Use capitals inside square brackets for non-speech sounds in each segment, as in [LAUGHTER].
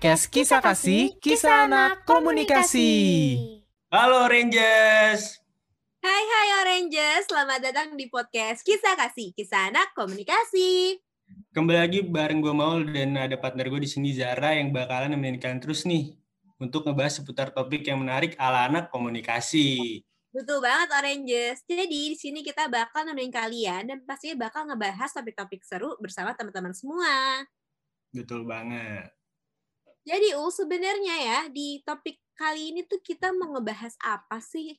podcast Kisah Kasih, Kisah Anak Komunikasi. Halo Rangers. Hai hai Oranges, selamat datang di podcast Kisah Kasih, Kisah Anak Komunikasi. Kembali lagi bareng gue Maul dan ada partner gue di sini Zara yang bakalan nemenin kalian terus nih untuk ngebahas seputar topik yang menarik ala anak komunikasi. Betul banget Oranges. Jadi di sini kita bakal nemenin kalian dan pastinya bakal ngebahas topik-topik seru bersama teman-teman semua. Betul banget. Jadi Ul sebenarnya ya di topik kali ini tuh kita mau ngebahas apa sih?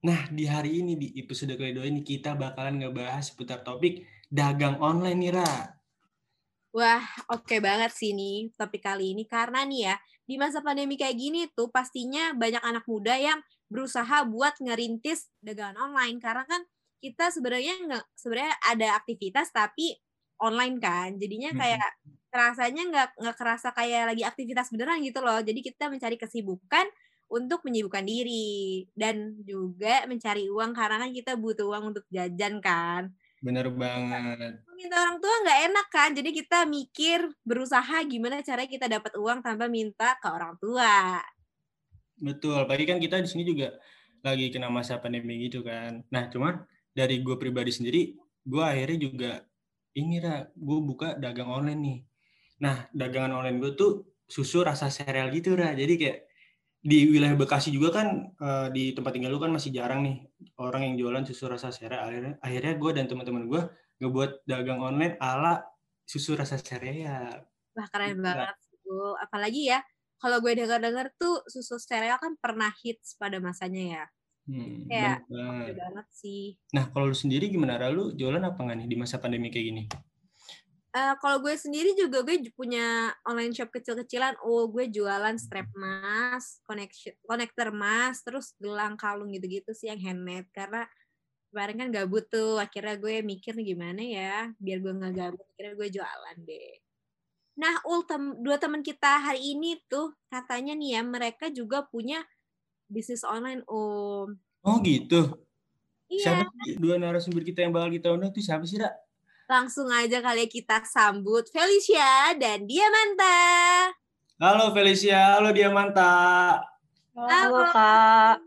Nah, di hari ini di episode kedua ini kita bakalan ngebahas seputar topik dagang online nih, Ra. Wah, oke banget sih nih topik kali ini karena nih ya di masa pandemi kayak gini tuh pastinya banyak anak muda yang berusaha buat ngerintis dagangan online karena kan kita sebenarnya nggak sebenarnya ada aktivitas tapi online kan jadinya kayak rasanya nggak nggak kerasa kayak lagi aktivitas beneran gitu loh jadi kita mencari kesibukan untuk menyibukkan diri dan juga mencari uang karena kan kita butuh uang untuk jajan kan Bener banget. minta orang tua nggak enak kan jadi kita mikir berusaha gimana caranya kita dapat uang tanpa minta ke orang tua Betul, apalagi kan kita di sini juga lagi kena masa pandemi gitu kan. Nah, cuman dari gue pribadi sendiri, gue akhirnya juga ini Ra, gue buka dagang online nih. Nah, dagangan online gue tuh susu rasa sereal gitu Ra. Jadi kayak di wilayah Bekasi juga kan eh, di tempat tinggal lu kan masih jarang nih orang yang jualan susu rasa sereal. Akhirnya, akhirnya gue dan teman-teman gue ngebuat dagang online ala susu rasa sereal. wah keren Gila. banget tuh apalagi ya kalau gue dengar-dengar tuh susu steril kan pernah hits pada masanya ya Hmm, bener banget. Sih Nah, kalau lu sendiri gimana Ra? Lu jualan apa nggak nih di masa pandemi kayak gini? Eh, kalau gue sendiri juga gue punya online shop kecil-kecilan. Oh, gue jualan strap mask, connection, connector mask, terus gelang kalung gitu-gitu sih yang handmade. Karena kemarin kan gabut tuh. Akhirnya gue mikir gimana ya biar gue nggak gabut. Akhirnya gue jualan deh. Nah, Ul, tem- dua teman kita hari ini tuh katanya nih ya mereka juga punya bisnis online, Om. Oh gitu. Iya, Siapa dua narasumber kita yang bakal kita undang tuh siapa sih, Ra? Langsung aja kali ya kita sambut Felicia dan Diamanta. Halo Felicia, halo Diamanta. Halo, Kak.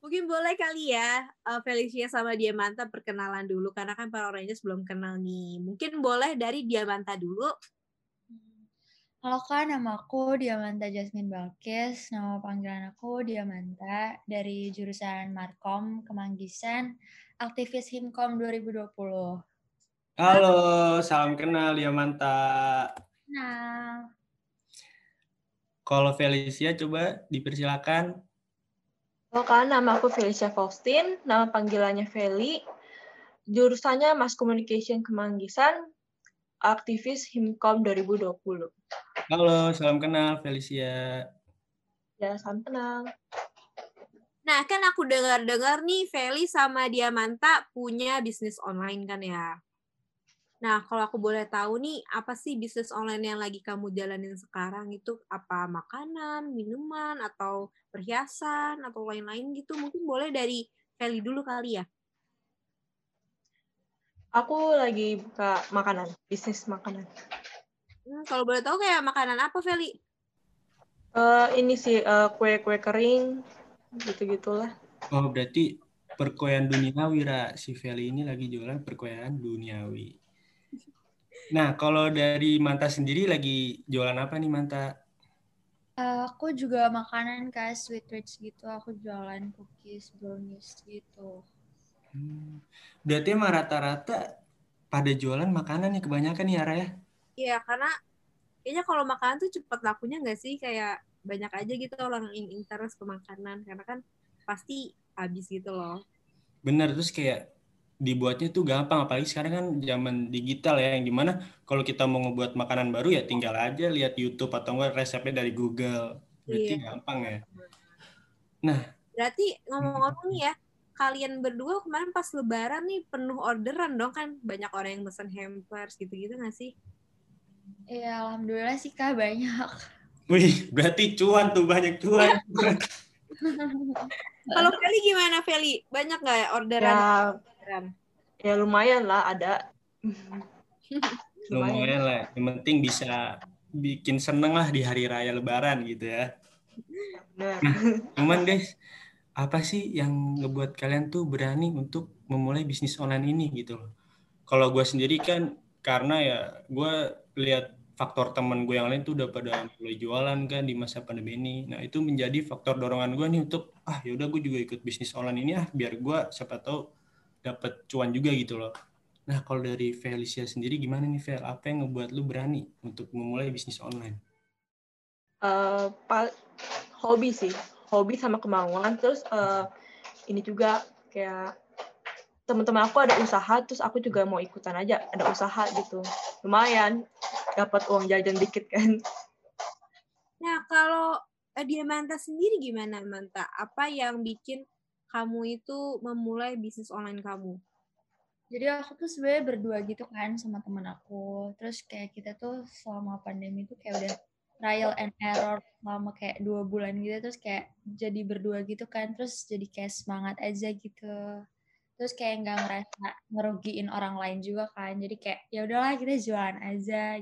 Mungkin boleh kali ya eh, Felicia sama Diamanta perkenalan dulu karena kan para Rangers belum kenal nih. Mungkin boleh dari Diamanta dulu. Halo Kak, nama aku Diamanta Jasmine Balkis. Nama panggilan aku Diamanta dari jurusan Markom Kemanggisan, aktivis Himkom 2020. Halo, salam kenal Diamanta. Nah, Kalau Felicia coba dipersilakan. Halo Kak, nama aku Felicia Faustin, nama panggilannya Feli, jurusannya Mass Communication Kemanggisan, aktivis Himkom 2020. Halo, salam kenal Felicia. Ya, salam kenal. Nah, kan aku dengar-dengar nih Feli sama Diamanta punya bisnis online kan ya. Nah, kalau aku boleh tahu nih, apa sih bisnis online yang lagi kamu jalanin sekarang itu? Apa makanan, minuman, atau perhiasan, atau lain-lain gitu? Mungkin boleh dari Feli dulu kali ya. Aku lagi buka makanan, bisnis makanan. Hmm, kalau boleh tahu kayak makanan apa, Feli? Eh, ini sih eh, kue-kue kering, gitu-gitulah. Oh, berarti perkoyan duniawi, Ra. Si Feli ini lagi jualan perkoyan duniawi. Nah, kalau dari Manta sendiri lagi jualan apa nih, Manta? eh, aku juga makanan Kak, sweet treats gitu. Aku jualan cookies, brownies gitu. Hmm. Berarti emang rata-rata pada jualan makanan ya kebanyakan ya, Ra ya? Iya, karena kayaknya kalau makanan tuh cepet lakunya nggak sih? Kayak banyak aja gitu orang yang interest ke makanan. Karena kan pasti habis gitu loh. Bener, terus kayak dibuatnya tuh gampang, apalagi sekarang kan zaman digital ya, yang di mana kalau kita mau ngebuat makanan baru ya tinggal aja lihat YouTube atau enggak resepnya dari Google. Berarti Iya. gampang ya. Berarti ngomong-ngomong nih ya, kalian berdua kemarin pas lebaran nih penuh orderan dong kan? Banyak orang yang pesen hampers gitu-gitu nggak sih? Iya, alhamdulillah sih Kak banyak. Wih, berarti cuan tuh banyak cuan. [LAUGHS] Kalau Feli gimana Feli? Banyak nggak ya orderan? Ya, orderan? ya lumayan lah ada. [LAUGHS] Lumayan lah, yang penting bisa bikin seneng lah di hari raya lebaran gitu ya. Benar. Cuman guys, apa sih yang ngebuat kalian tuh berani untuk memulai bisnis online ini gitu loh. Kalau gue sendiri kan karena ya gue lihat faktor teman gue yang lain tuh udah pada mulai jualan kan di masa pandemi ini. Nah itu menjadi faktor dorongan gue nih untuk ah yaudah gue juga ikut bisnis online ini ah biar gue siapa tahu dapat cuan juga gitu loh. Nah kalau dari Felicia sendiri gimana nih Fel? Apa yang ngebuat lu berani untuk memulai bisnis online? Eh, pal- hobi sih, hobi sama kemauan. Terus eh, ini juga kayak teman-teman aku ada usaha, terus aku juga mau ikutan aja, ada usaha gitu. Lumayan, dapat uang jajan dikit kan. Nah, kalau eh, Diamanta sendiri gimana, Manta? Apa yang bikin kamu itu memulai bisnis online kamu? Jadi aku tuh sebenarnya berdua gitu kan sama temen aku. Terus kayak kita tuh selama pandemi tuh kayak udah trial and error selama kayak dua bulan gitu. Terus kayak jadi berdua gitu kan. Terus jadi kayak semangat aja gitu. Terus kayak nggak ngerasa ngerugiin orang lain juga kan. Jadi kayak ya udahlah kita jualan aja.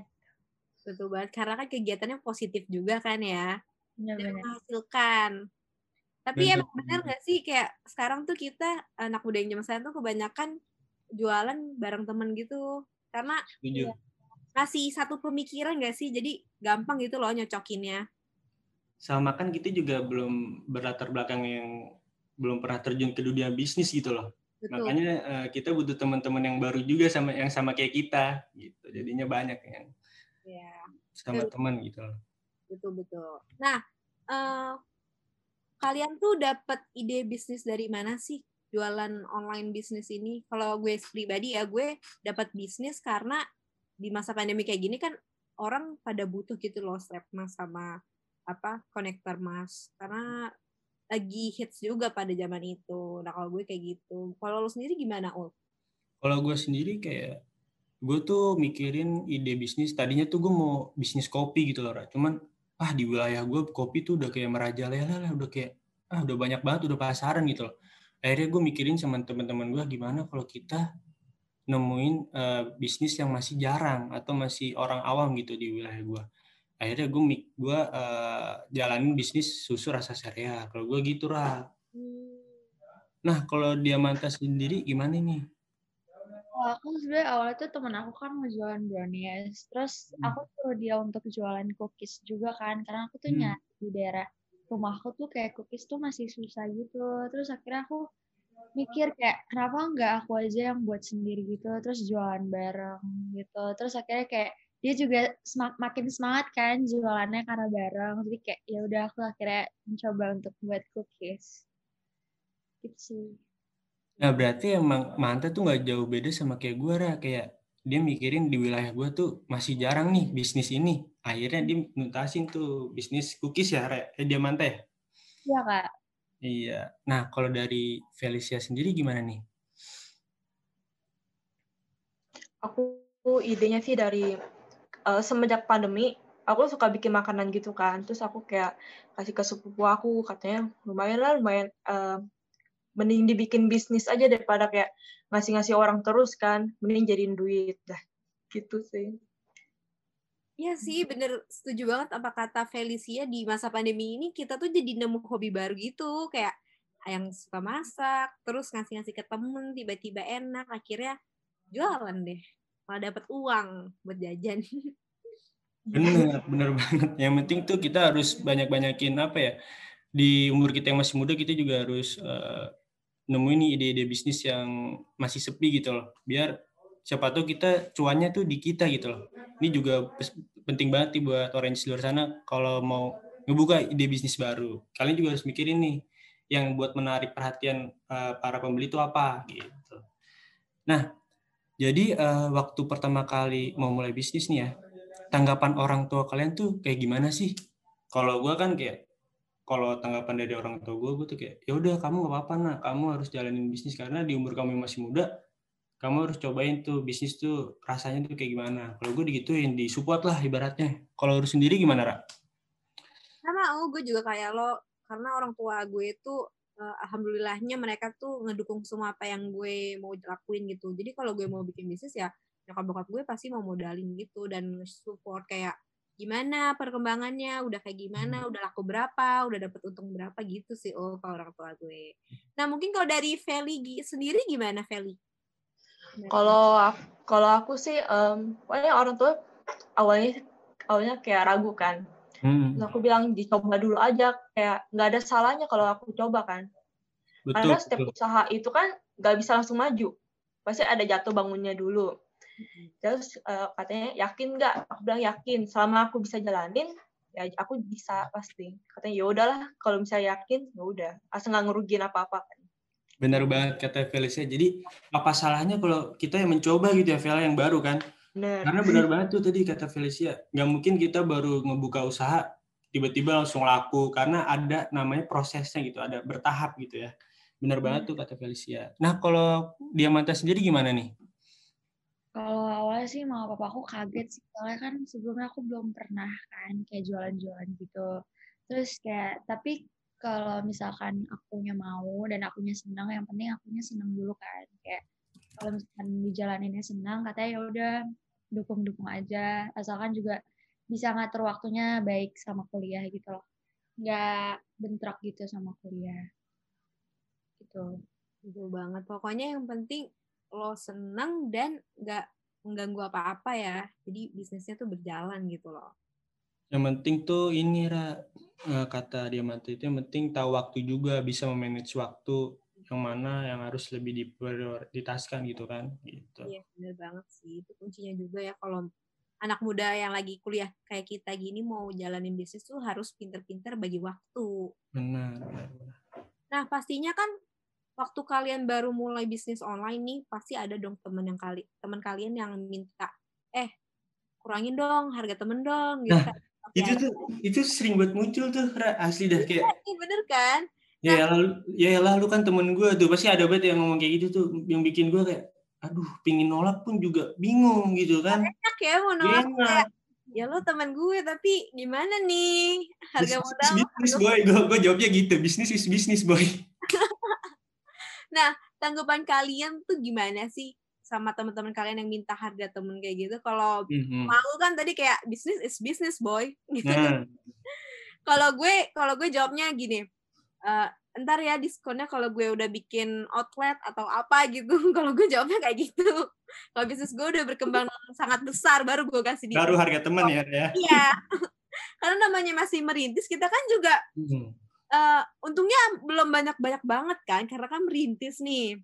Betul banget, karena kan kegiatannya positif juga kan ya. dan Bener-bener. menghasilkan. Tapi emang benar nggak sih kayak sekarang tuh kita anak muda yang zaman sekarang tuh kebanyakan jualan bareng temen gitu. Karena Setuju. ngasih satu pemikiran nggak sih? Jadi gampang gitu loh nyocokinnya. Sama kan kita juga belum berlatar belakang yang belum pernah terjun ke dunia bisnis gitu loh. Betul. Makanya eh, kita butuh teman-teman yang baru juga sama yang sama kayak kita gitu. Jadinya banyak yang Ya, sama teman gitu loh. betul betul. Nah, eh, kalian tuh dapat ide bisnis dari mana sih? Jualan online bisnis ini. Kalau gue pribadi ya gue dapat bisnis karena di masa pandemi kayak gini kan orang pada butuh gitu loh strap mask sama apa konektor mask karena lagi hits juga pada zaman itu. Nah kalau gue kayak gitu. Kalau lo sendiri gimana ul? Kalau gue sendiri kayak gue tuh mikirin ide bisnis. Tadinya tuh gue mau bisnis kopi gitu loh. Cuman ah di wilayah gue kopi tuh udah kayak merajalela lah, udah kayak ah udah banyak banget udah pasaran gitu loh. Akhirnya gue mikirin sama teman-teman gue gimana kalau kita nemuin eh, bisnis yang masih jarang atau masih orang awam gitu di wilayah gue. Akhirnya gue mik gue eh, jalanin bisnis susu rasa sereal. Kalau gue gitu lah. Nah kalau Diamanta sendiri gimana nih? Kalau aku sebenarnya awalnya tuh temen aku kan mau jualan brownies. Terus Hmm. aku suruh dia untuk jualan cookies juga kan. Karena aku tuh Hmm. nyari di daerah rumahku tuh kayak cookies tuh masih susah gitu. Terus akhirnya aku mikir kayak kenapa nggak aku aja yang buat sendiri gitu. Terus jualan bareng gitu. Terus akhirnya kayak dia juga semak- makin semangat kan jualannya karena bareng. Jadi kayak ya udah aku akhirnya mencoba untuk buat cookies. Gitu sih. Nah berarti emang Manta tuh nggak jauh beda sama kayak gue Ra. Kayak dia mikirin di wilayah gue tuh masih jarang nih bisnis ini. Akhirnya dia nuntasin tuh bisnis cookies ya, Ra. Eh, dia Manta ya? Iya kak. Iya. Nah kalau dari Felicia sendiri gimana nih? Aku idenya sih dari eh, semenjak pandemi, aku suka bikin makanan gitu kan. Terus aku kayak kasih ke sepupu aku, katanya lumayan lah, lumayan eh, mending dibikin bisnis aja daripada kayak ngasih-ngasih orang terus kan. Mending jadiin duit dah. Gitu sih. Iya sih, bener setuju banget apa kata Felicia di masa pandemi ini kita tuh jadi nemu hobi baru gitu, kayak yang suka masak, terus ngasih-ngasih ke temen, tiba-tiba enak, akhirnya jualan deh, malah dapat uang buat jajan. [LAUGHS] Bener, bener banget. Yang penting tuh kita harus banyak-banyakin apa ya? Di umur kita yang masih muda kita juga harus eh, nemuin ide-ide bisnis yang masih sepi gitu loh. Biar siapa tahu kita cuannya tuh di kita gitu loh. Ini juga penting banget nih buat orange di luar sana kalau mau ngebuka ide bisnis baru. Kalian juga harus mikirin nih yang buat menarik perhatian eh, para pembeli itu apa gitu. Nah, jadi eh, waktu pertama kali mau mulai bisnis nih ya, tanggapan orang tua kalian tuh kayak gimana sih? Kalau gue kan kayak kalau tanggapan dari orang tua gue, gue tuh kayak ya udah kamu gak apa-apa nak, kamu harus jalanin bisnis karena di umur kamu yang masih muda, kamu harus cobain tuh bisnis tuh rasanya tuh kayak gimana. Kalau gue digituin, disupport lah ibaratnya. Kalau lu sendiri gimana, Ra? Sama oh, gue juga kayak lo, karena orang tua gue itu eh, alhamdulillahnya mereka tuh ngedukung semua apa yang gue mau lakuin gitu. Jadi kalau gue mau bikin bisnis ya nyokap bokap gue pasti mau modalin gitu dan support kayak gimana perkembangannya, udah kayak gimana, Hmm. udah laku berapa, udah dapet untung berapa gitu sih oh kalau orang tua gue. Nah mungkin kalau dari Feli sendiri gimana Feli? Kalau kalau aku sih, em, pokoknya orang tua awalnya awalnya kayak ragu kan. Hmm, Terus aku bilang dicoba dulu aja, kayak nggak ada salahnya kalau aku coba kan. betul, Karena setiap betul. usaha itu kan nggak bisa langsung maju. Pasti ada jatuh bangunnya dulu. Terus eh, katanya yakin nggak? Aku bilang yakin. Selama aku bisa jalanin, ya aku bisa pasti. Katanya ya udahlah, kalau misalnya yakin, ya udah. Asal nggak ngerugiin apa-apa. kan. Benar banget kata Felicia. Jadi apa salahnya kalau kita yang mencoba gitu ya, Vel, yang baru kan? Bener. Karena benar banget tuh tadi kata Felicia, nggak mungkin kita baru ngebuka usaha tiba-tiba langsung laku karena ada namanya prosesnya gitu, ada bertahap gitu ya. Benar banget tuh kata Felicia. Nah kalau Diamanta sendiri gimana nih? Kalau awalnya sih mama papa aku kaget sih, soalnya kan sebelumnya aku belum pernah kan kayak jualan-jualan gitu. Terus kayak, tapi kalau misalkan akunya mau dan akunya senang, yang penting akunya senang dulu kan. Kayak kalau misalkan dijalaninnya senang, katanya ya udah dukung-dukung aja, asalkan juga bisa ngatur waktunya baik sama kuliah gitu loh. Nggak bentrok gitu sama kuliah. Gitu. Betul banget. Pokoknya yang penting lo seneng dan nggak mengganggu apa-apa ya. Jadi bisnisnya tuh berjalan gitu loh. Yang penting tuh ini Ra, eh, kata Diamanta itu yang penting tahu waktu juga, bisa memanage waktu yang mana yang harus lebih diprioritaskan gitu kan. Gitu. Iya bener banget sih. Itu kuncinya juga ya kalau anak muda yang lagi kuliah kayak kita gini mau jalanin bisnis tuh harus pinter-pinter bagi waktu. Benar. Nah pastinya kan waktu kalian baru mulai bisnis online nih pasti ada dong temen yang kali teman kalian yang minta eh kurangin dong harga temen dong gitu Nah, kan. Itu tuh itu sering buat muncul tuh Ra, asli dah kayak Iya, bener kan? ya ya lalu ya lah lu kan temen gue tuh pasti ada banget yang ngomong kayak gitu tuh yang bikin gue kayak aduh pingin nolak pun juga bingung gitu kan. Enak ya mau nolak enak. kayak ya lo teman gue tapi gimana nih? Harga modal is bisnis boy gue gue jawabnya gitu bisnis is bisnis boy tanggapan kalian tuh gimana sih sama teman-teman kalian yang minta harga temen kayak gitu? Kalau Mhm. mau kan tadi kayak bisnis is business boy. [LAUGHS] Gitu. Nah. Kalau gue kalau gue jawabnya gini eh, ntar ya diskonnya kalau gue udah bikin outlet atau apa gitu. [LAUGHS] Kalau gue jawabnya kayak gitu. Kalau bisnis gue udah berkembang sangat besar baru gue kasih diskon baru harga teman ya ya. iya. [LAUGHS] Karena namanya masih merintis kita kan juga Mhm. Eh, untungnya belum banyak-banyak banget kan karena kan merintis nih.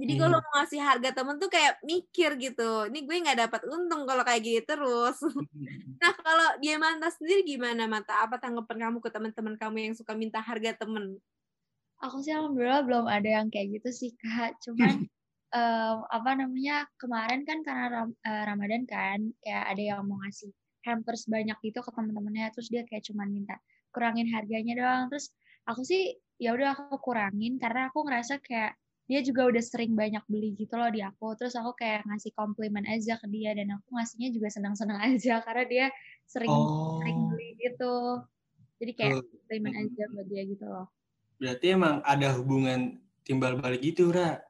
Jadi Hmm. kalau mau ngasih harga temen tuh kayak mikir gitu ini gue nggak dapat untung kalau kayak gitu terus. [LAUGHS] Nah kalau dia manta sendiri gimana mata? Apa tanggapan kamu ke teman-teman kamu yang suka minta harga temen? Aku sih alhamdulillah belum ada yang kayak gitu sih kak. Cuman [LAUGHS] em, apa namanya kemarin kan karena Ram- eh, Ramadan kan kayak ada yang mau ngasih hampers banyak gitu ke teman-temannya terus dia kayak cuman minta kurangin harganya doang. Terus aku sih ya udah aku kurangin karena aku ngerasa kayak dia juga udah sering banyak beli gitu loh di aku. Terus aku kayak ngasih komplimen aja ke dia dan aku ngasihnya juga senang-senang [LAUGHS] aja karena dia sering sering oh. beli gitu. Jadi kayak komplimen aja buat dia gitu loh. Berarti emang ada hubungan timbal balik gitu Ra?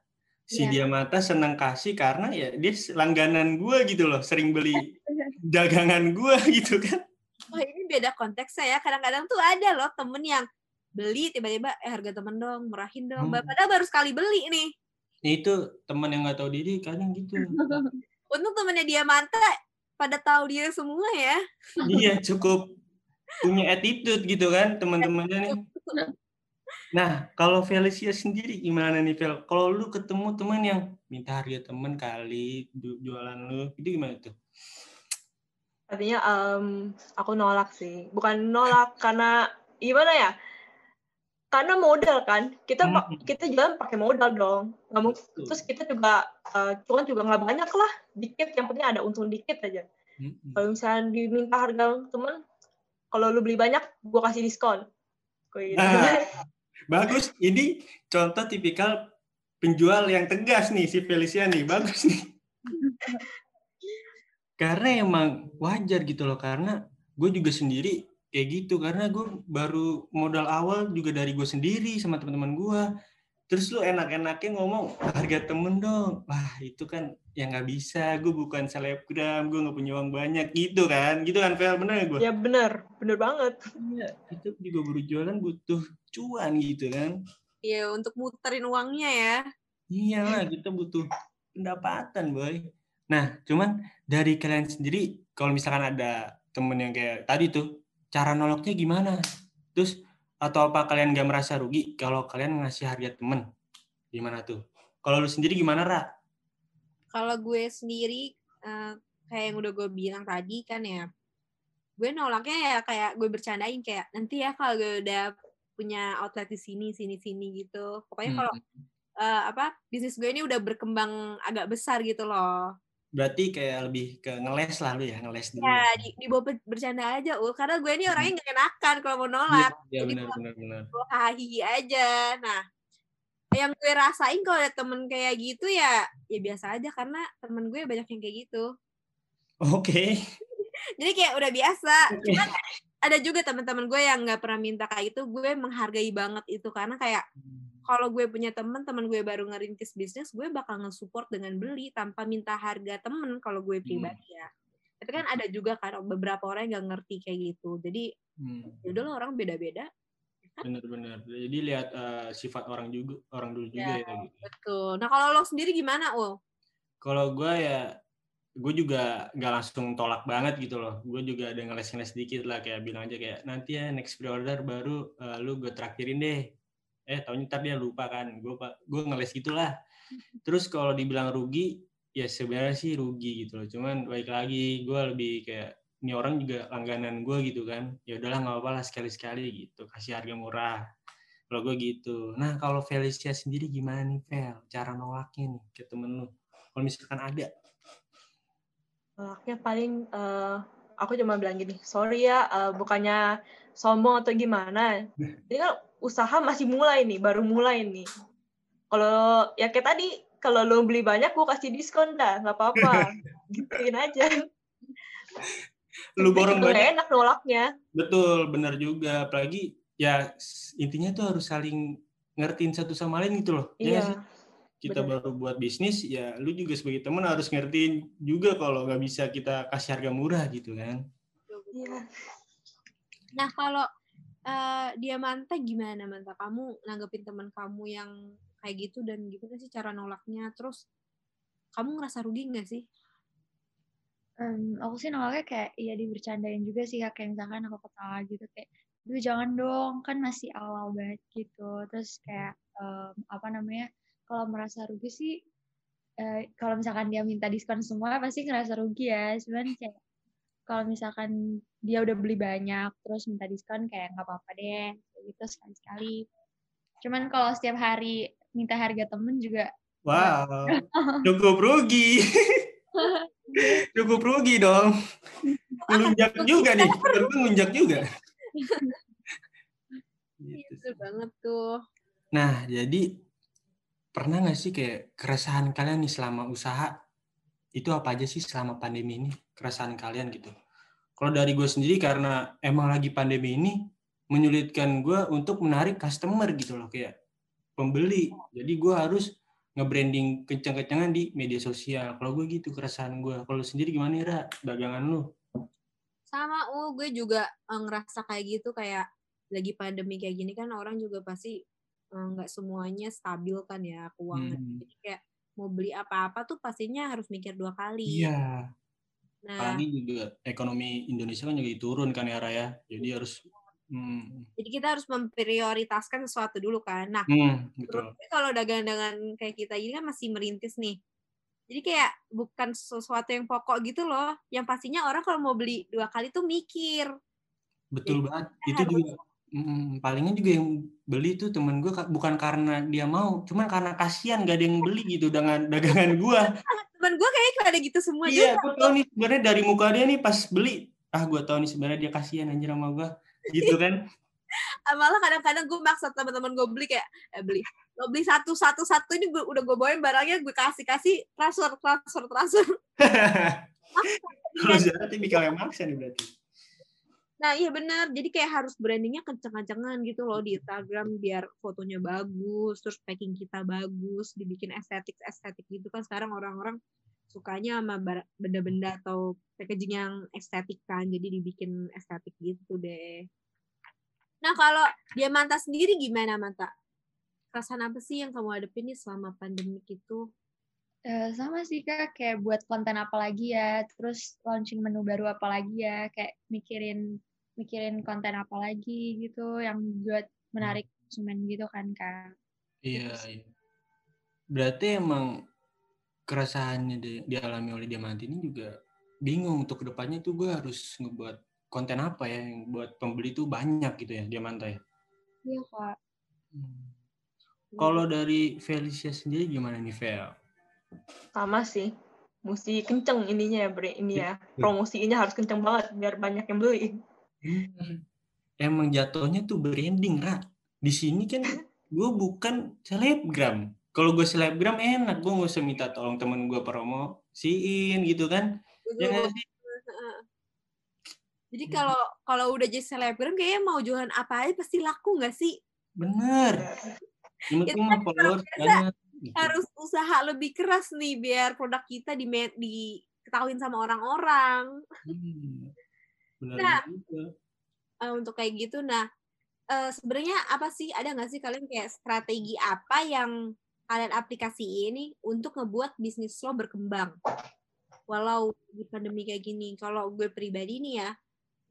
Si Iya. dia mata senang kasih karena ya dia langganan gue gitu loh sering beli [LAUGHS] dagangan gue [LAUGHS] gitu kan wah ini beda konteksnya ya. Kadang-kadang tuh ada loh temen yang beli tiba-tiba eh harga temen dong murahin dong Hmm. padahal baru sekali beli nih. Itu teman yang nggak tahu diri kadang gitu. [LAUGHS] Untung temennya dia manta pada tahu dia semua ya. Iya cukup punya attitude gitu kan teman-temannya nih. Nah kalau Felicia sendiri gimana nih Fel? Kalau lu ketemu teman yang minta harga temen kali ju- jualan lu itu gimana tuh Artinya em, aku nolak sih. Bukan nolak karena gimana ya? Karena modal kan. Kita Hmm. kita jualan pakai modal dong. Nggak mungkin. Betul. Terus kita juga cuan juga nggak banyak lah. Dikit. Yang penting ada untung dikit aja. Mm-mm. Kalau misalnya diminta harga temen, kalau lu beli banyak, gua kasih diskon. Gitu. Nah, bagus ini contoh tipikal penjual yang tegas nih si Felicia nih bagus nih [LAUGHS] karena emang wajar gitu loh karena gue juga sendiri kayak gitu. Karena gue baru modal awal juga dari gue sendiri sama teman-teman gue. Terus lu enak-enaknya ngomong harga temen dong. Wah itu kan ya nggak bisa. Gue bukan selebgram gue nggak punya uang banyak. Gitu kan? Gitu kan Vel bener ya gue Ya bener, bener banget. Iya, itu juga berjualan butuh cuan gitu kan? Iya, untuk muterin uangnya ya. iyalah kita butuh pendapatan boy. Nah cuman dari kalian sendiri kalau misalkan ada temen yang kayak tadi tuh cara noloknya gimana terus atau apa kalian gak merasa rugi kalau kalian ngasih harga temen gimana tuh kalau lu sendiri gimana Ra? Kalau gue sendiri, eh, kayak yang udah gue bilang tadi kan ya, gue nolaknya ya kayak gue bercandain kayak nanti ya kalau gue udah punya outlet di sini, sini, sini gitu. Pokoknya kalau Hmm. eh, apa bisnis gue ini udah berkembang agak besar gitu loh. Berarti kayak lebih ke ngeles lah lu ya, ngeles dulu. Ya, di, dibawa ber- bercanda aja, ul. Karena gue ini orangnya gak enakan kalau mau Iya, nolak. iya Jadi benar benar benar. gue hahihi aja. Nah, yang gue rasain kalau ada temen kayak gitu ya, ya biasa aja karena temen gue banyak yang kayak gitu. Oke. [LAUGHS] Jadi kayak udah biasa. Oke. Cuman ada juga teman-teman gue yang nggak pernah minta kayak itu, gue menghargai banget itu karena kayak kalau gue punya temen, temen gue baru ngerintis bisnis, gue bakal nge-support dengan beli tanpa minta harga temen kalau gue pribadi ya. Tapi kan ada juga kan beberapa orang yang nggak ngerti kayak gitu. Jadi Hmm. yaudah lah orang beda-beda. Benar-benar. Jadi lihat eh, sifat orang juga, orang dulu juga Ya. ya. gitu. Betul. Nah kalau lo sendiri gimana, Ul? Kalau gue ya, gue juga nggak langsung tolak banget gitu loh. Gue juga ada ngeles-ngeles dikit lah, kayak bilang aja kayak nanti ya next pre-order baru eh, lu gue traktirin deh. Eh, taunya ntar dia lupa kan. Gue gue ngeles gitulah. Terus kalau dibilang rugi, ya sebenarnya sih rugi gitu loh. Cuman baik lagi, gue lebih kayak ini orang juga langganan gue gitu kan. Ya udahlah nggak apa-apa lah sekali-sekali gitu. Kasih harga murah. Kalau gue gitu. Nah kalau Felicia sendiri gimana nih Fel? Cara nolaknya nih ke temen lu? Kalau misalkan ada. Nolaknya paling eh, aku cuma bilang gini, sorry ya, eh, bukannya sombong atau gimana. Ini kan usaha masih mulai nih, baru mulai nih. Kalau ya kayak tadi, kalau lo beli banyak, gue kasih diskon dah, nggak apa-apa. [LAUGHS] Gituin aja. Lu borong nggak banyak. enak nolaknya. Betul, benar juga. Apalagi ya intinya tuh harus saling ngertiin satu sama lain gitu loh. Ya Iya. sih? Kita benar. baru buat bisnis, ya lu juga sebagai teman harus ngertiin juga kalau nggak bisa kita kasih harga murah gitu kan. Iya. Nah kalau eh, dia Manta gimana Manta? Kamu nanggepin teman kamu yang kayak gitu dan gimana sih cara nolaknya? Terus kamu ngerasa rugi nggak sih? Em, aku sih nolaknya kayak iya dibercandain juga sih kayak misalkan aku ketawa gitu kayak duh jangan dong kan masih awal banget gitu terus kayak em, apa namanya kalau merasa rugi sih eh, kalau misalkan dia minta diskon semua pasti ngerasa rugi ya cuman kayak kalau misalkan dia udah beli banyak terus minta diskon kayak nggak apa-apa deh kayak gitu sekali-sekali cuman kalau setiap hari minta harga temen juga Wow, cukup [LAUGHS] rugi. cukup rugi dong. Ngelunjak juga nih, ngelunjak juga. Gitu Betul banget tuh. Nah, jadi pernah nggak sih kayak keresahan kalian nih selama usaha itu apa aja sih selama pandemi ini keresahan kalian gitu? Kalau dari gue sendiri karena emang lagi pandemi ini menyulitkan gue untuk menarik customer gitu loh kayak pembeli. Jadi gue harus nge-branding kencang-kencangan di media sosial. Kalau gue gitu keresahan gue. Kalau sendiri gimana Ra? Dagangan lu? Sama uh gue juga eh, ngerasa kayak gitu kayak lagi pandemi kayak gini kan orang juga pasti eh, nggak semuanya stabil kan ya keuangan. Hmm. Jadi kayak mau beli apa-apa tuh pastinya harus mikir dua kali. Iya. Nah, Apalagi juga ekonomi Indonesia kan juga turun kan ya Ra ya. Jadi harus hmm, jadi kita harus memprioritaskan sesuatu dulu kan. Nah, hmm, betul. kalau dagangan-dagangan kayak kita ini kan masih merintis nih. Jadi kayak bukan sesuatu yang pokok gitu loh. Yang pastinya orang kalau mau beli dua kali tuh mikir. Betul Jadi banget. Itu harus- juga mm, palingnya juga yang beli tuh temen gue bukan karena dia mau, cuman karena kasihan gak ada yang beli gitu dengan dagangan gue. [LAUGHS] Temen gue kayak pada gitu semua iya, juga. gue tau nih sebenarnya dari muka dia nih pas beli, ah gue tau nih sebenarnya dia kasihan anjir sama gue, gitu kan? Ah, [LAUGHS] Malah kadang-kadang gue maksa teman-teman gue beli kayak eh, beli lo beli satu satu satu ini gue udah gue bawain barangnya gue kasih kasih transfer transfer transfer. [LAUGHS] Kalau Zara tipikal yang maksa nih berarti. Nah iya benar, jadi kayak harus brandingnya kenceng-kencengan gitu loh di Instagram biar fotonya bagus, terus packing kita bagus, dibikin estetik-estetik gitu kan sekarang orang-orang sukanya sama benda-benda atau packaging yang estetik kan, jadi dibikin estetik gitu deh. Nah kalau dia Manta sendiri gimana Manta? Perasaan apa sih yang kamu hadapin nih selama pandemi itu? Eh, sama sih kak, kayak buat konten apa lagi ya, terus launching menu baru apa lagi ya, kayak mikirin mikirin konten apa lagi gitu yang buat menarik konsumen gitu kan kak. Iya, iya. Berarti emang keresahannya di- dialami oleh Diamante ini juga bingung untuk ke depannya tuh gue harus ngebuat konten apa ya yang buat pembeli tuh banyak gitu ya Diamante ya. Iya kak. Kalau dari Felicia sendiri gimana nih Vel? Sama sih. Mesti kenceng ininya ya, Bre. Ini ya. Betul. Promosinya harus kenceng banget biar banyak yang beli. Bener. Emang jatuhnya tuh branding, Ra. Di sini kan gue bukan selebgram. Kalau gue selebgram enak, gue gak usah minta tolong temen gue promosiin gitu kan. Ya? Jadi kalau kalau udah jadi selebgram kayaknya mau jualan apa aja pasti laku nggak sih? Bener. Penting kan followers banyak. gitu. Harus usaha lebih keras nih biar produk kita di diketahuin sama orang-orang. Hmm. Benar Nah. juga. Eh, untuk kayak gitu. Nah, eh, sebenarnya apa sih? Ada nggak sih kalian kayak strategi apa yang kalian aplikasi ini untuk ngebuat bisnis lo berkembang? Walau di pandemi kayak gini. Kalau gue pribadi nih ya,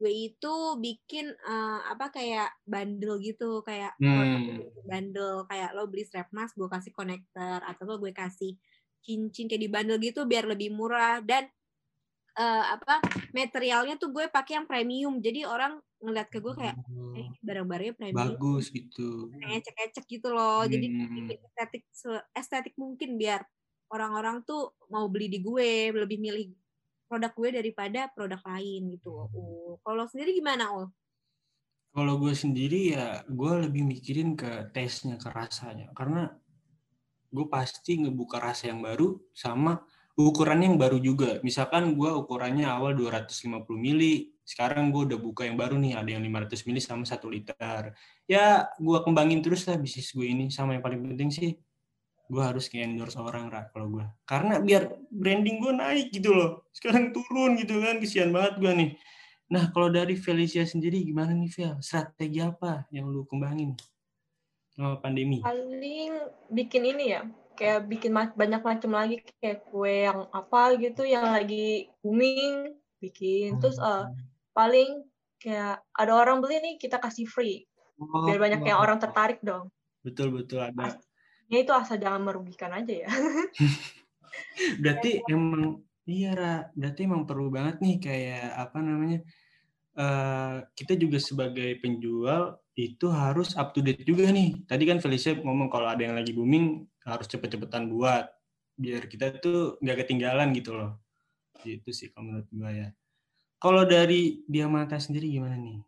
gue itu bikin eh, apa kayak bundle gitu, kayak Hmm. bundle kayak lo beli strap mask, gue kasih konektor atau lo gue kasih cincin kayak di bundle gitu biar lebih murah dan eh, apa materialnya tuh gue pakai yang premium. Jadi orang ngeliat ke gue kayak Oh, eh barang-barangnya premium. Bagus gitu. kayak ecek-ecek gitu loh. Jadi Hmm. bikin estetik estetik mungkin biar orang-orang tuh mau beli di gue lebih milih produk gue daripada produk lain gitu. Uh kalau sendiri gimana ul? Kalau gue sendiri ya gue lebih mikirin ke taste-nya, ke rasanya. Karena gue pasti ngebuka rasa yang baru sama ukurannya yang baru juga. Misalkan gue ukurannya awal 250 mili, sekarang gue udah buka yang baru nih, ada yang 500 mili sama 1 liter. Ya gue kembangin terus lah bisnis gue ini. Sama yang paling penting sih, gue harus nge-endorse orang Ra, kalau gue. Karena biar branding gue naik gitu loh. Sekarang turun gitu kan, kesian banget gue nih. Nah, kalau dari Felicia sendiri gimana nih, Fel? Strategi apa yang lu kembangin selama pandemi? Paling bikin ini ya, kayak bikin ma- banyak macam lagi kayak kue yang apa gitu yang lagi booming bikin. Terus eh, paling kayak ada orang beli nih kita kasih free biar banyak yang orang tertarik dong. Betul betul ada. Ya itu asal jangan merugikan aja ya. [LAUGHS] Berarti emang iya Ra, berarti emang perlu banget nih kayak apa namanya? eh kita juga sebagai penjual itu harus up to date juga nih. Tadi kan Felicia ngomong kalau ada yang lagi booming harus cepet-cepetan buat biar kita tuh nggak ketinggalan gitu loh. Gitu sih kalau menurut gua ya. Kalau dari Diamata sendiri gimana nih?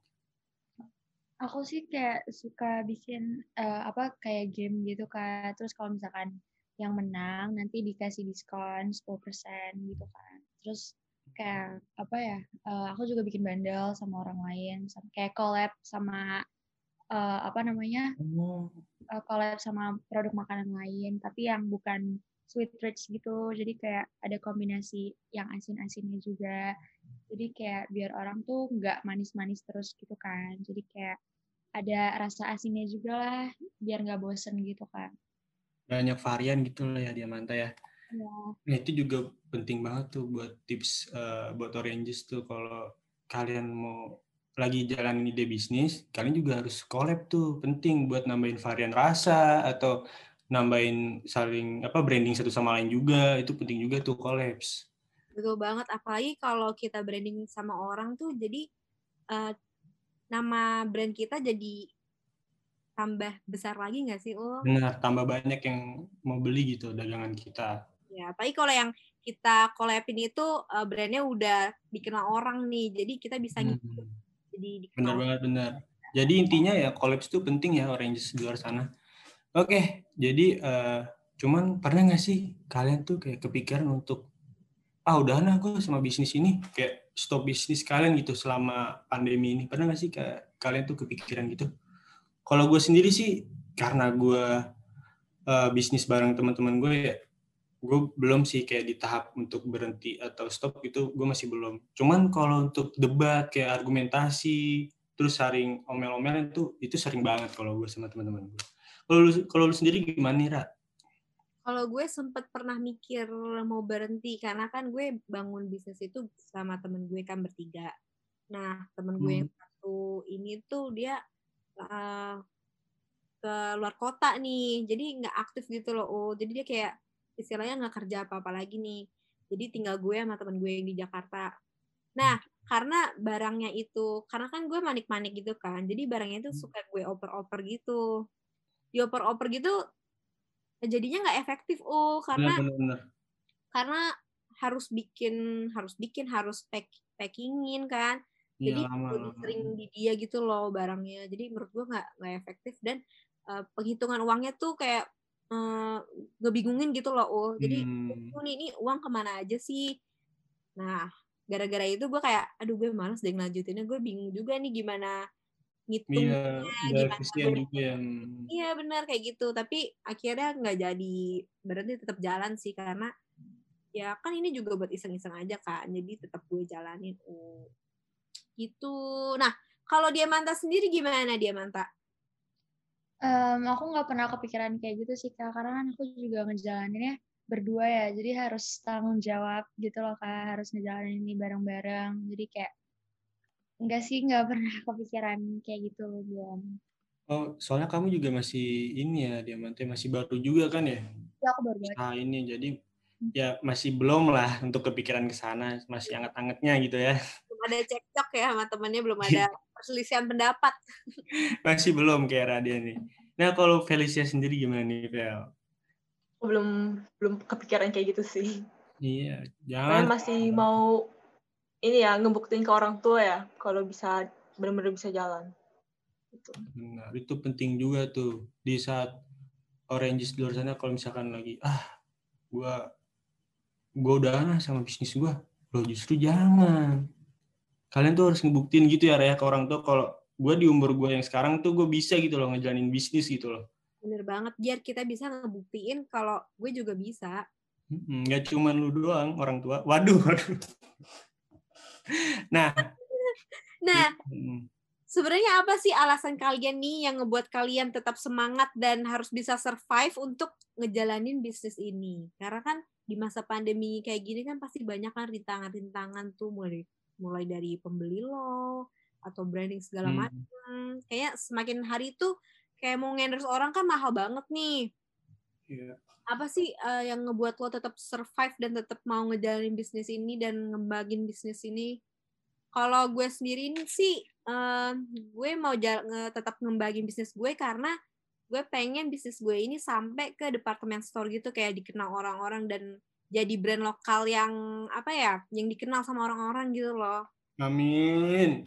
Aku sih kayak suka bikin eh, apa kayak game gitu kan. Terus kalau misalkan yang menang nanti dikasih diskon 10% gitu kan. Terus kayak apa ya? eh, aku juga bikin bundle sama orang lain, kayak collab sama eh, apa namanya? Eh, collab sama produk makanan lain, tapi yang bukan sweet treats gitu. Jadi kayak ada kombinasi yang asin-asinnya juga. Jadi kayak biar orang tuh nggak manis-manis terus gitu kan. Jadi kayak ada rasa asinnya juga lah, biar nggak bosen gitu kan. banyak varian gitu lah ya Diamanta ya. Ya, Nah, itu juga penting banget tuh buat tips eh, buat Oranges tuh kalau kalian mau lagi jalan ide bisnis, kalian juga harus collab tuh penting buat nambahin varian rasa atau nambahin saling apa branding satu sama lain juga itu penting juga tuh collabs. Betul banget, apalagi kalau kita branding sama orang tuh jadi eh, nama brand kita jadi tambah besar lagi nggak sih, Ul? Benar, tambah banyak yang mau beli gitu dagangan kita. Ya, apalagi kalau yang kita collabin itu eh, brandnya udah dikenal orang nih, jadi kita bisa Hmm, ngikut, jadi benar banget benar. Jadi intinya ya collabs itu penting ya Oranges di luar sana. Oke, jadi eh, cuman pernah nggak sih kalian tuh kayak kepikiran untuk ah udah nah gue sama bisnis ini kayak stop bisnis kalian gitu selama pandemi ini? Pernah nggak sih kayak kalian tuh kepikiran gitu? Kalau gue sendiri sih karena gue uh, bisnis bareng teman-teman gue ya, gue belum sih kayak di tahap untuk berhenti atau stop gitu, gue masih belum. Cuman kalau untuk debat kayak argumentasi, terus saring omel-omelan itu itu sering banget kalau gue sama teman-teman gue. Kalau lu, kalau lu sendiri gimana nih, Ra? Kalau gue sempet pernah mikir mau berhenti karena kan gue bangun bisnis itu sama temen gue kan bertiga. Nah temen gue yang Hmm. satu ini tuh dia uh, ke luar kota nih, jadi nggak aktif gitu loh. Oh, jadi dia kayak istilahnya nggak kerja apa-apa lagi nih. Jadi tinggal gue sama temen gue yang di Jakarta. Nah karena barangnya itu, karena kan gue manik-manik gitu kan, jadi barangnya itu suka gue oper-oper gitu. Dioper-oper gitu jadinya nggak efektif oh karena Benar-benar. karena harus bikin harus bikin harus pack packingin kan Iya jadi lama. lebih sering di dia gitu loh barangnya jadi menurut gua nggak nggak efektif dan uh, penghitungan uangnya tuh kayak uh, ngebingungin gitu loh oh jadi Hmm. "Oh, nih ini uang ke mana aja sih nah gara-gara itu gua kayak aduh gue males deh ngelanjutinnya gue bingung juga nih gimana ngitung Iya, udah gimana gue juga ya. Hmm. Iya benar kayak gitu, tapi akhirnya nggak jadi berarti tetap jalan sih karena ya kan ini juga buat iseng-iseng aja kan, jadi tetap gue jalanin. Oh, gitu. Nah kalau dia Manta sendiri gimana dia Em, aku nggak pernah kepikiran kayak gitu sih kak, karena kan aku juga ngejalaninnya berdua ya, jadi harus tanggung jawab gitu loh kak, harus ngejalanin ini bareng-bareng. Jadi kayak nggak sih nggak [LAUGHS] pernah kepikiran kayak gitu belum. Oh, soalnya kamu juga masih ini ya, Diamante masih baru juga kan ya? Ya aku baru banget. Nah ini jadi ya masih belum lah untuk kepikiran ke sana, masih anget-angetnya gitu ya. Ada cekcok ya sama temennya, belum ada [LAUGHS] perselisihan pendapat. Masih belum kayak Radia nih. Nah kalau Felicia sendiri gimana nih, Fel? Aku belum belum kepikiran kayak gitu sih. Iya, Saya jangan. masih mau ini ya ngebuktiin ke orang tua ya kalau bisa benar-benar bisa jalan. Gitu. Benar, itu penting juga tuh di saat oranges di luar sana kalau misalkan lagi ah gua gua udah sama bisnis gua lo justru jangan kalian tuh harus ngebuktiin gitu ya Raya ke orang tua kalau gua di umur gua yang sekarang tuh gue bisa gitu loh ngejalanin bisnis gitu loh. Bener banget, biar kita bisa ngebuktiin kalau gue juga bisa. Nggak cuman lu doang orang tua. Waduh [LAUGHS] waduh. Nah. [LAUGHS] Nah, sebenarnya apa sih alasan kalian nih yang ngebuat kalian tetap semangat dan harus bisa survive untuk ngejalanin bisnis ini? Karena kan di masa pandemi kayak gini kan pasti banyak kan rintangan-rintangan tuh mulai mulai dari pembeli lo atau branding segala hmm, macam. Kayak semakin hari tuh kayak mau ngendorse orang kan mahal banget nih. iya. Apa sih eh, yang ngebuat lo tetap survive dan tetap mau ngejalanin bisnis ini dan ngembangin bisnis ini? Kalau gue sendiri ini sih, eh, gue mau tetap ngembangin bisnis gue karena gue pengen bisnis gue ini sampai ke departemen store gitu kayak dikenal orang-orang dan jadi brand lokal yang apa ya, yang dikenal sama orang-orang gitu loh. amin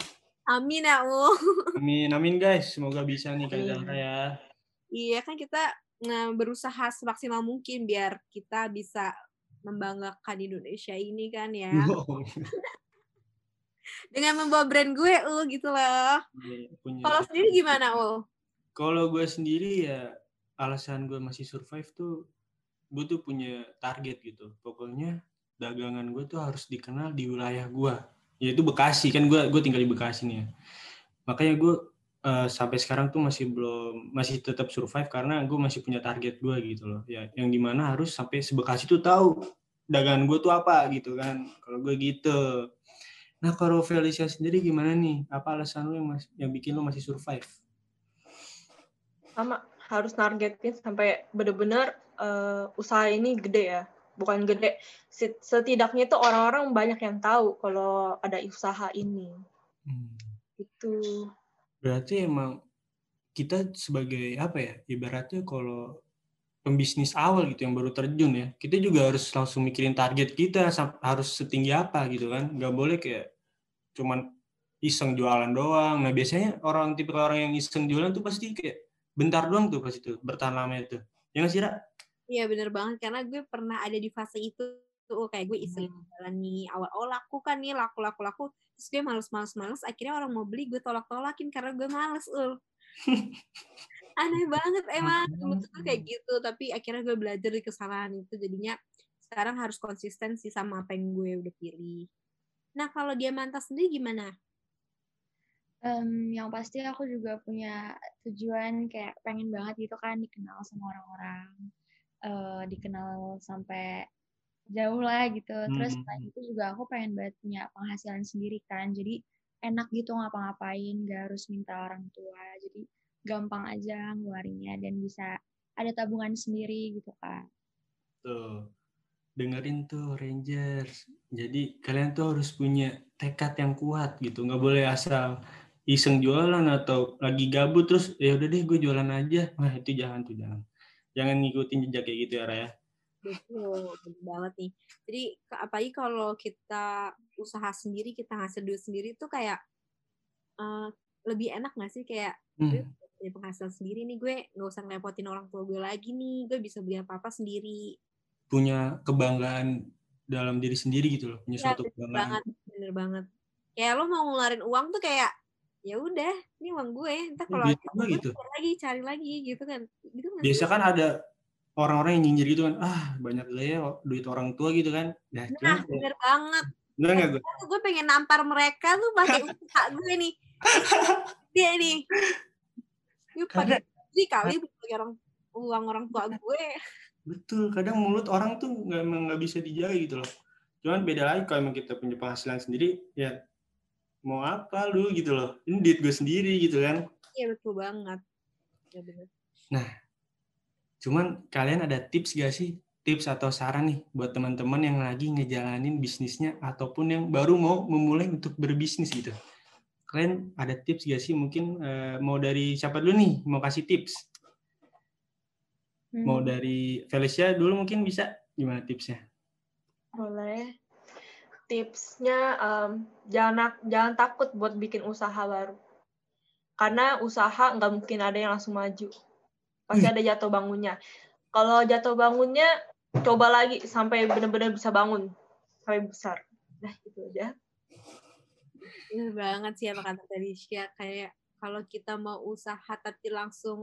Amin ya, U. [LAUGHS] amin amin guys semoga bisa nih Amin. kalian ya Iya kan kita nge- berusaha semaksimal mungkin biar kita bisa membanggakan Indonesia ini kan ya. [LAUGHS] Dengan membawa brand gue, U gitu loh. Iya, Kalau sendiri gimana, U? Kalau gue sendiri ya alasan gue masih survive tuh gue tuh punya target gitu. Pokoknya dagangan gue tuh harus dikenal di wilayah gue. Yaitu Bekasi kan gue gue tinggal di Bekasi nih. ya. Makanya gue eh, sampai sekarang tuh masih belum masih tetap survive karena gue masih punya target gue gitu loh. Ya yang di mana harus sampai sebekasi tuh tahu dagangan gue tuh apa gitu kan. Kalau gue gitu. Nah kalau Felicia sendiri gimana nih? Apa alasan lu yang mas- yang bikin lu masih survive? Sama harus nargetin sampai bener-bener eh, usaha ini gede ya. Bukan gede, set- setidaknya itu orang-orang banyak yang tahu kalau ada usaha ini. Hmm. Itu Berarti emang kita sebagai apa ya? Ibaratnya kalau pembisnis awal gitu yang baru terjun ya, kita juga harus langsung mikirin target kita harus setinggi apa gitu kan. Nggak boleh kayak cuman iseng jualan doang. Nah biasanya orang tipe orang yang iseng jualan tuh pasti kayak bentar doang tuh pasti tuh bertahan lama itu. Ya nggak sih, Ra? Iya bener banget karena gue pernah ada di fase itu tuh kayak gue iseng Hmm. jalan nih awal-awal laku kan nih laku laku laku terus gue males males males akhirnya orang mau beli gue tolak tolakin karena gue males ul aneh [LAUGHS] banget emang dulu tuh kayak gitu tapi akhirnya gue belajar dari kesalahan itu jadinya sekarang harus konsisten sih sama apa yang gue udah pilih. Nah kalau Diamanta sendiri gimana? Em, yang pasti aku juga punya tujuan kayak pengen banget gitu kan dikenal sama orang-orang, eh, dikenal sampai jauh lah gitu. Terus Hmm. selain itu juga aku pengen banget punya penghasilan sendiri kan, jadi enak gitu ngapa-ngapain, gak harus minta orang tua. Jadi gampang aja ngeluarinnya dan bisa ada tabungan sendiri gitu kan. Tuh. Dengerin tuh Rangers. Jadi kalian tuh harus punya tekad yang kuat gitu. Nggak boleh asal iseng jualan atau lagi gabut terus ya udah deh gue jualan aja. Nah itu jangan tuh jangan. Jangan ngikutin jejak kayak gitu ya Raya. Betul, betul banget nih. Jadi apalagi kalau kita usaha sendiri, kita ngasih duit sendiri tuh kayak eh, lebih enak nggak sih kayak Hmm. punya penghasilan sendiri nih gue nggak usah ngerepotin orang tua gue lagi nih, gue bisa beli apa apa sendiri. Punya kebanggaan dalam diri sendiri gitu loh. Punya Iya, suatu bener kebanggaan. banget, bener banget. Kayak lo mau ngeluarin uang tuh kayak ya udah, ini uang gue. Entar kalau Biasa gitu. cari lagi, cari lagi gitu kan. Gitu nggak Biasa kan ada orang-orang yang nyinyir gitu kan. Ah banyak gaya duit orang tua gitu kan. Nah, Nah, bener banget. bener nggak gue? Tuh gue pengen nampar mereka tuh pakai [LAUGHS] usaha gue nih. Dia nih. Karena- pakai sih kali orang uang orang tua gue. Betul, kadang mulut orang tuh nggak nggak bisa dijaga gitu loh. Cuman beda lagi kalau emang kita punya penghasilan sendiri, ya mau apa lu gitu loh. Ini duit gue sendiri gitu kan. Iya betul banget. Ya bener. Cuman kalian ada tips gak sih? Tips atau saran nih buat teman-teman yang lagi ngejalanin bisnisnya ataupun yang baru mau memulai untuk berbisnis gitu. Kalian ada tips gak sih? Mungkin eh, mau dari siapa dulu nih? Mau kasih tips? Mau Hmm. dari Felicia dulu mungkin bisa? Gimana tipsnya? Boleh. Tipsnya em, jangan jangan takut buat bikin usaha baru. Karena usaha nggak mungkin ada yang langsung maju. Pasti ada jatuh bangunnya. Kalau jatuh bangunnya, coba lagi sampai benar-benar bisa bangun. Sampai besar. Nah, itu aja. Bener banget sih apa kata Felicia. Kayak kalau kita mau usaha tapi langsung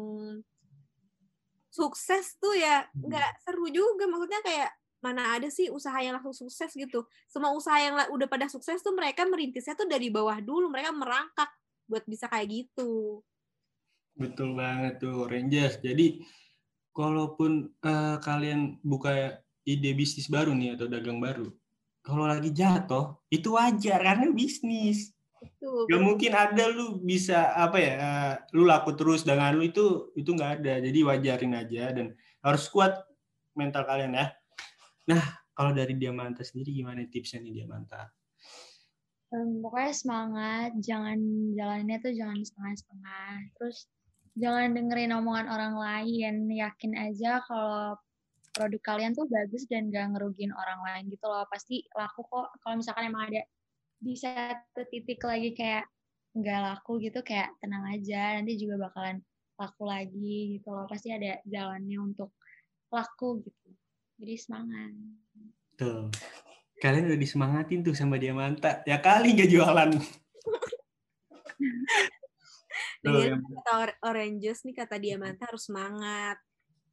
sukses tuh ya Hmm. nggak seru juga. Maksudnya kayak mana ada sih usaha yang langsung sukses gitu. Semua usaha yang udah pada sukses tuh mereka merintisnya tuh dari bawah dulu. Mereka merangkak buat bisa kayak gitu. Betul banget tuh Rangers. Jadi kalaupun eh, kalian buka ide bisnis baru nih atau dagang baru, kalau lagi jatuh itu wajar karena bisnis. Tuh, Gak mungkin ada lu bisa apa ya, eh, lu laku terus dengan lu itu itu nggak ada. Jadi wajarin aja dan harus kuat mental kalian ya. Nah kalau dari Diamanta sendiri gimana tipsnya nih Diamanta? Em, pokoknya semangat, jangan jalannya tuh jangan setengah-setengah. Terus jangan dengerin omongan orang lain, yakin aja kalau produk kalian tuh bagus dan gak ngerugiin orang lain gitu loh. Pasti laku kok. Kalau misalkan emang ada di satu titik lagi kayak nggak laku gitu, kayak tenang aja, nanti juga bakalan laku lagi gitu loh. Pasti ada jalannya untuk laku gitu. Jadi semangat. Tuh. Kalian udah disemangatin tuh sama Diamanta. Ya kali gak jualan. Dengerin yang- kata Or- Oranges nih kata Diamanta harus semangat.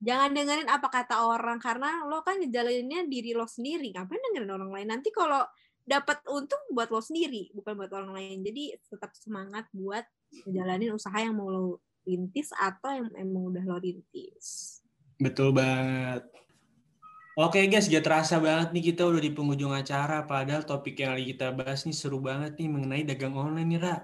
Jangan dengerin apa kata orang karena lo kan ngejalaninnya diri lo sendiri. Ngapain dengerin orang lain? Nanti kalau dapat untung buat lo sendiri, bukan buat orang lain. Jadi tetap semangat buat ngejalanin usaha yang mau lo rintis atau yang emang udah lo rintis. Betul banget. Oke guys, gak terasa banget nih kita udah di penghujung acara. Padahal topik yang lagi kita bahas nih seru banget nih mengenai dagang online nih, Ra.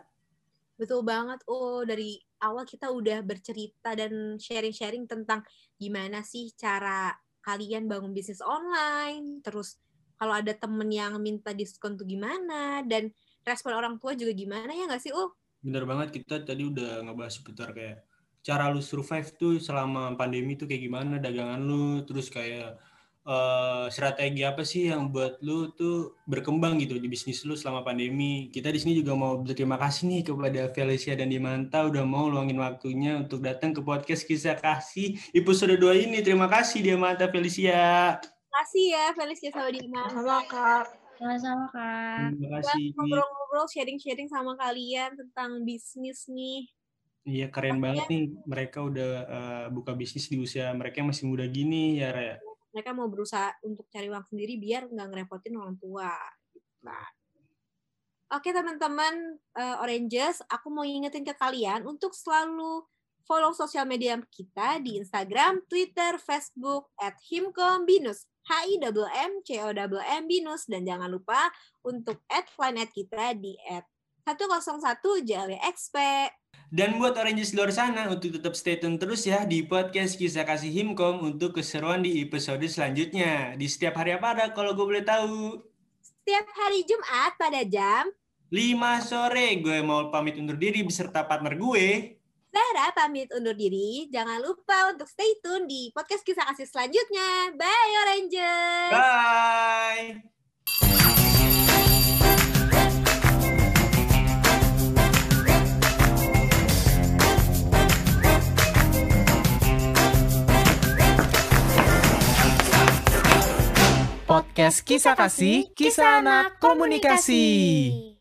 Betul banget. Oh, dari awal kita udah bercerita dan sharing-sharing tentang gimana sih cara kalian bangun bisnis online. Terus kalau ada temen yang minta diskon tuh gimana dan respon orang tua juga gimana ya nggak sih? Oh, Bener banget kita tadi udah ngebahas seputar kayak cara lu survive tuh selama pandemi tuh kayak gimana dagangan lu, terus kayak eh, strategi apa sih yang buat lu tuh berkembang gitu di bisnis lu selama pandemi. Kita di sini juga mau berterima kasih nih kepada Felicia dan Dimanta udah mau luangin waktunya untuk datang ke podcast kisah kasih episode 2 ini. Terima kasih Dimanta Felicia. Makasih ya Felicia sama Dima. Sama Kak. Sama-sama, Kak. Terima kasih. ngobrol-ngobrol, sharing-sharing sama kalian tentang bisnis nih. Iya keren banget nih mereka udah eh, buka bisnis di usia mereka yang masih muda gini ya Raya. Mereka mau berusaha untuk cari uang sendiri biar nggak ngerepotin orang tua. Nah. Oke teman-teman eh, Oranges, aku mau ingetin ke kalian untuk selalu follow sosial media kita di Instagram, Twitter, Facebook at himkombinus, h i m m c o m binus dan jangan lupa untuk add planet kita di at 101 JLXP. Dan buat Oranges di luar sana untuk tetap stay tune terus ya di podcast Kisah Kasih Himkom untuk keseruan di episode selanjutnya. Di setiap hari apa ada kalau gue boleh tahu? Setiap hari Jumat pada jam 5 sore gue mau pamit undur diri beserta partner gue. Sarah pamit undur diri. Jangan lupa untuk stay tune di podcast kisah kasih selanjutnya. Bye Oranges! Bye. Podcast Kisah Kasih, Kisah Anak Komunikasi.